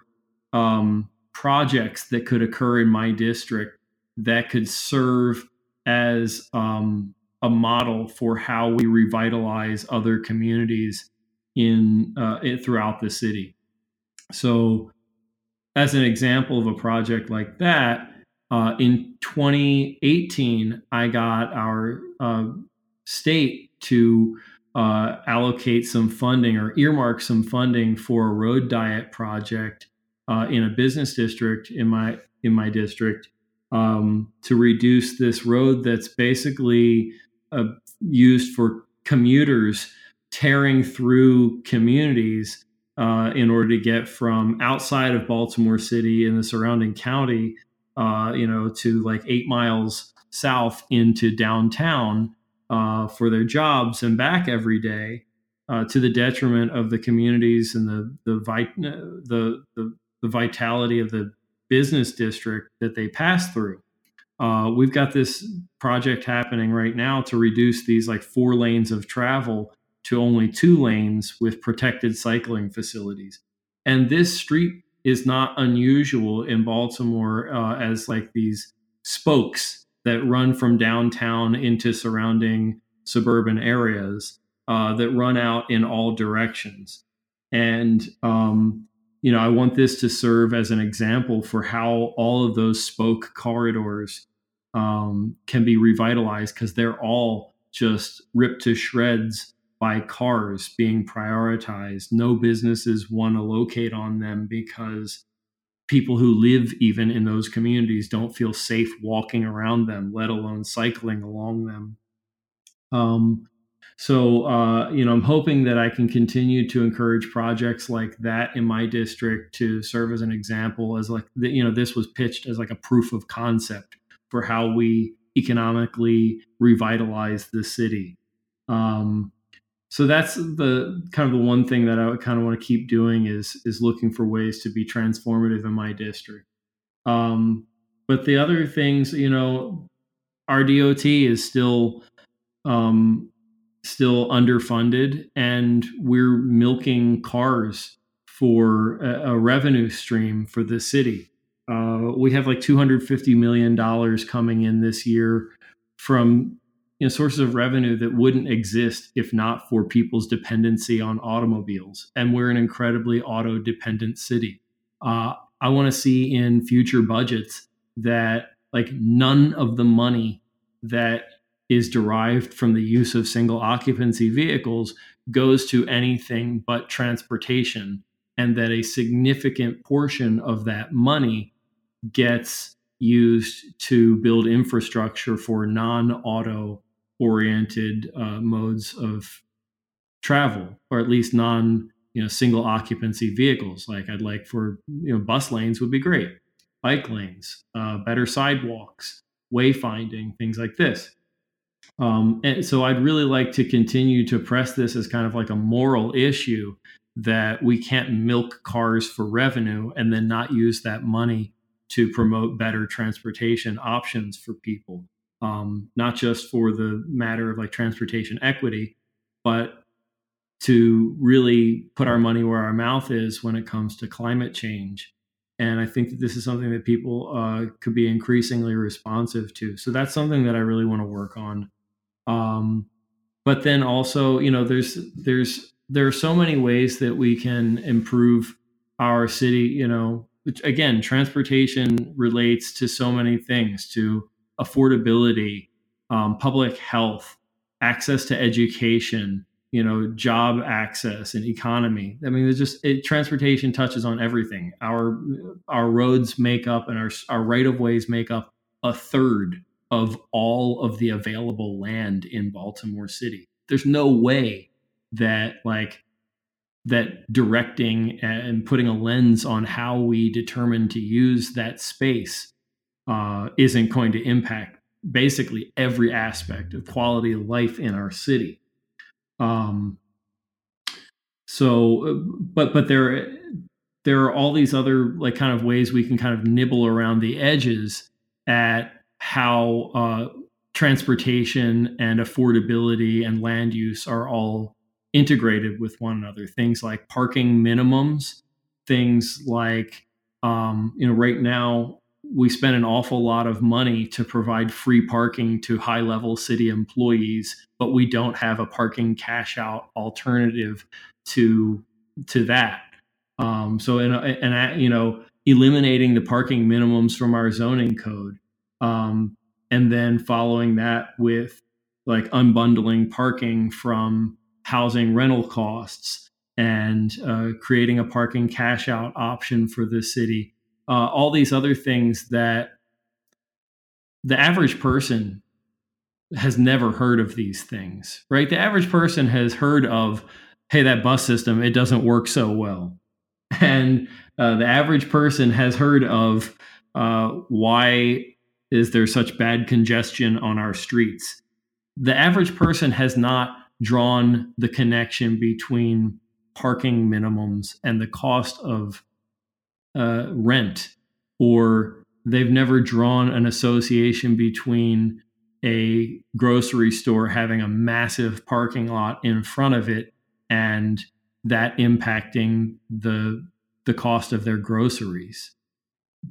um, projects that could occur in my district that could serve as um, a model for how we revitalize other communities in uh, throughout the city. So as an example of a project like that, uh, in 2018, I got our uh, state to uh, allocate some funding or earmark some funding for a road diet project uh, in a business district in my in my district um, to reduce this road that's basically uh, used for commuters tearing through communities uh, in order to get from outside of Baltimore City and the surrounding county, uh, you know, to like eight miles south into downtown uh, for their jobs and back every day, uh, to the detriment of the communities and the the, vit- the the the vitality of the business district that they pass through. Uh, we've got this project happening right now to reduce these like four lanes of travel to only two lanes with protected cycling facilities. And this street is not unusual in Baltimore uh, as like these spokes that run from downtown into surrounding suburban areas uh, that run out in all directions. And, um, you know, I want this to serve as an example for how all of those spoke corridors um, can be revitalized because they're all just ripped to shreds by cars being prioritized. No businesses want to locate on them because people who live even in those communities don't feel safe walking around them, let alone cycling along them. Um, so, uh, you know, I'm hoping that I can continue to encourage projects like that in my district to serve as an example, as like, you know, this was pitched as like a proof of concept for how we economically revitalize the city. Um, so that's the kind of the one thing that I would kind of want to keep doing is is looking for ways to be transformative in my district. Um, but the other things, you know, our DOT is still um, still underfunded, and we're milking cars for a, a revenue stream for the city. Uh, we have like 250 million dollars coming in this year from you know, sources of revenue that wouldn't exist if not for people's dependency on automobiles. And we're an incredibly auto dependent city. Uh, I want to see in future budgets that like none of the money that is derived from the use of single occupancy vehicles goes to anything but transportation and that a significant portion of that money gets used to build infrastructure for non-auto oriented uh, modes of travel, or at least non you know single occupancy vehicles. Like I'd like for you know bus lanes would be great, bike lanes, uh, better sidewalks, wayfinding, things like this. Um, and so I'd really like to continue to press this as kind of like a moral issue that we can't milk cars for revenue and then not use that money to promote better transportation options for people um, not just for the matter of like transportation equity, but to really put our money where our mouth is when it comes to climate change. And I think that this is something that people uh, could be increasingly responsive to. So that's something that I really want to work on. Um, but then also, you know, there's there's there are so many ways that we can improve our city. You know, again, transportation relates to so many things to affordability, um, public health, access to education, you know, job access and economy. I mean, there's just it, transportation touches on everything. Our our roads make up and our our right of ways make up a third of all of the available land in Baltimore City. There's no way that like that directing and putting a lens on how we determine to use that space uh, isn't going to impact basically every aspect of quality of life in our city. Um, so, but but there there are all these other like kind of ways we can kind of nibble around the edges at how uh, transportation and affordability and land use are all integrated with one another. Things like parking minimums, things like um, you know right now we spend an awful lot of money to provide free parking to high level city employees, but we don't have a parking cash out alternative to to that. Um, so, and and you know, eliminating the parking minimums from our zoning code, um, and then following that with like unbundling parking from housing rental costs and uh, creating a parking cash out option for the city uh, all these other things that the average person has never heard of these things, right? The average person has heard of, hey, that bus system, it doesn't work so well. And uh, the average person has heard of uh, why is there such bad congestion on our streets. The average person has not drawn the connection between parking minimums and the cost of uh, rent, or they've never drawn an association between a grocery store having a massive parking lot in front of it and that impacting the the cost of their groceries.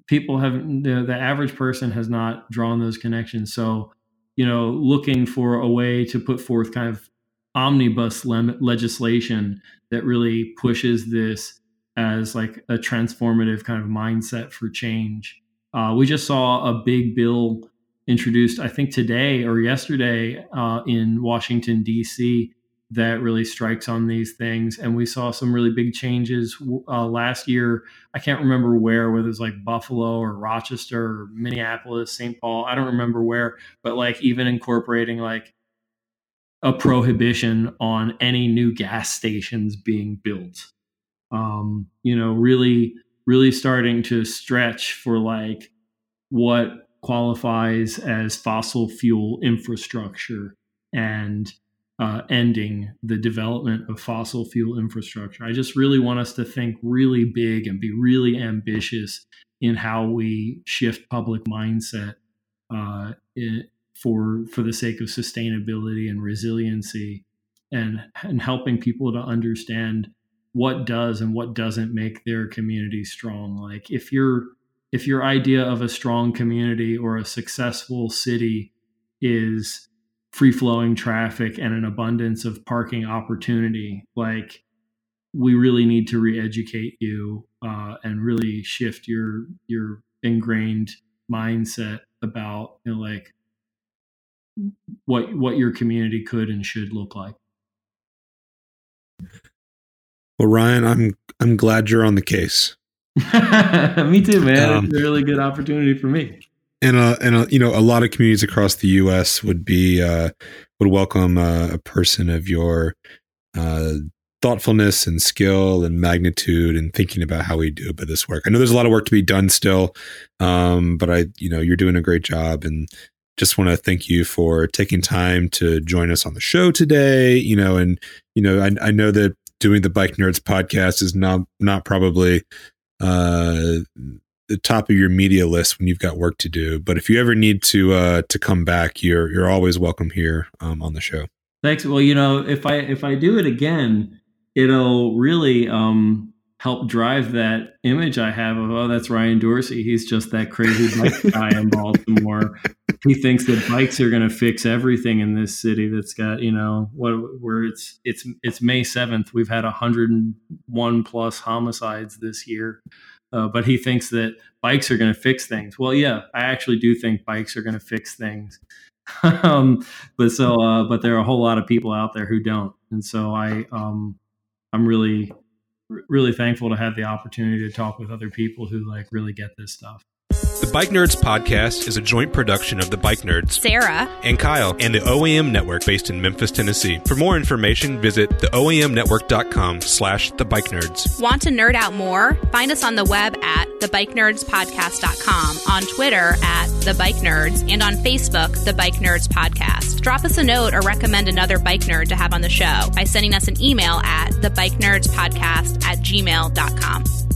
People have the, the average person has not drawn those connections. So, you know, looking for a way to put forth kind of omnibus le- legislation that really pushes this as like a transformative kind of mindset for change. Uh, we just saw a big bill introduced, I think today or yesterday uh, in Washington, D.C., that really strikes on these things. And we saw some really big changes uh, last year. I can't remember where, whether it's like Buffalo or Rochester or Minneapolis, St. Paul. I don't remember where, but like even incorporating like a prohibition on any new gas stations being built um, you know, really, really starting to stretch for like what qualifies as fossil fuel infrastructure and uh, ending the development of fossil fuel infrastructure. I just really want us to think really big and be really ambitious in how we shift public mindset uh, it, for for the sake of sustainability and resiliency, and and helping people to understand what does and what doesn't make their community strong. Like if your if your idea of a strong community or a successful city is free flowing traffic and an abundance of parking opportunity, like we really need to re-educate you uh, and really shift your your ingrained mindset about you know, like what what your community could and should look like. Well, Ryan, I'm I'm glad you're on the case. me too, man. Um, it's a really good opportunity for me. And uh, and uh, you know, a lot of communities across the U.S. would be uh, would welcome uh, a person of your uh, thoughtfulness and skill and magnitude and thinking about how we do about this work. I know there's a lot of work to be done still, um, but I, you know, you're doing a great job and just want to thank you for taking time to join us on the show today. You know, and you know, I, I know that doing the Bike Nerds podcast is not not probably uh, the top of your media list when you've got work to do. But if you ever need to uh, to come back, you're you're always welcome here um, on the show. Thanks. Well, you know, if I if I do it again, it'll really um, help drive that image I have of oh, that's Ryan Dorsey. He's just that crazy bike guy in Baltimore. He thinks that bikes are going to fix everything in this city. That's got you know what where it's it's it's May seventh. We've had hundred and one plus homicides this year. Uh, but he thinks that bikes are going to fix things. Well, yeah, I actually do think bikes are going to fix things. um, but so, uh, but there are a whole lot of people out there who don't, and so I, um, I'm really, really thankful to have the opportunity to talk with other people who like really get this stuff. The Bike Nerds podcast is a joint production of the Bike Nerds, Sarah, and Kyle, and the OAM Network based in Memphis, Tennessee. For more information, visit theoamnetwork.com slash the Bike Nerds. Want to nerd out more? Find us on the web at thebikenerdspodcast.com, on Twitter at The Bike Nerds, and on Facebook, The Bike Nerds Podcast. Drop us a note or recommend another bike nerd to have on the show by sending us an email at thebikenerdspodcast at gmail.com.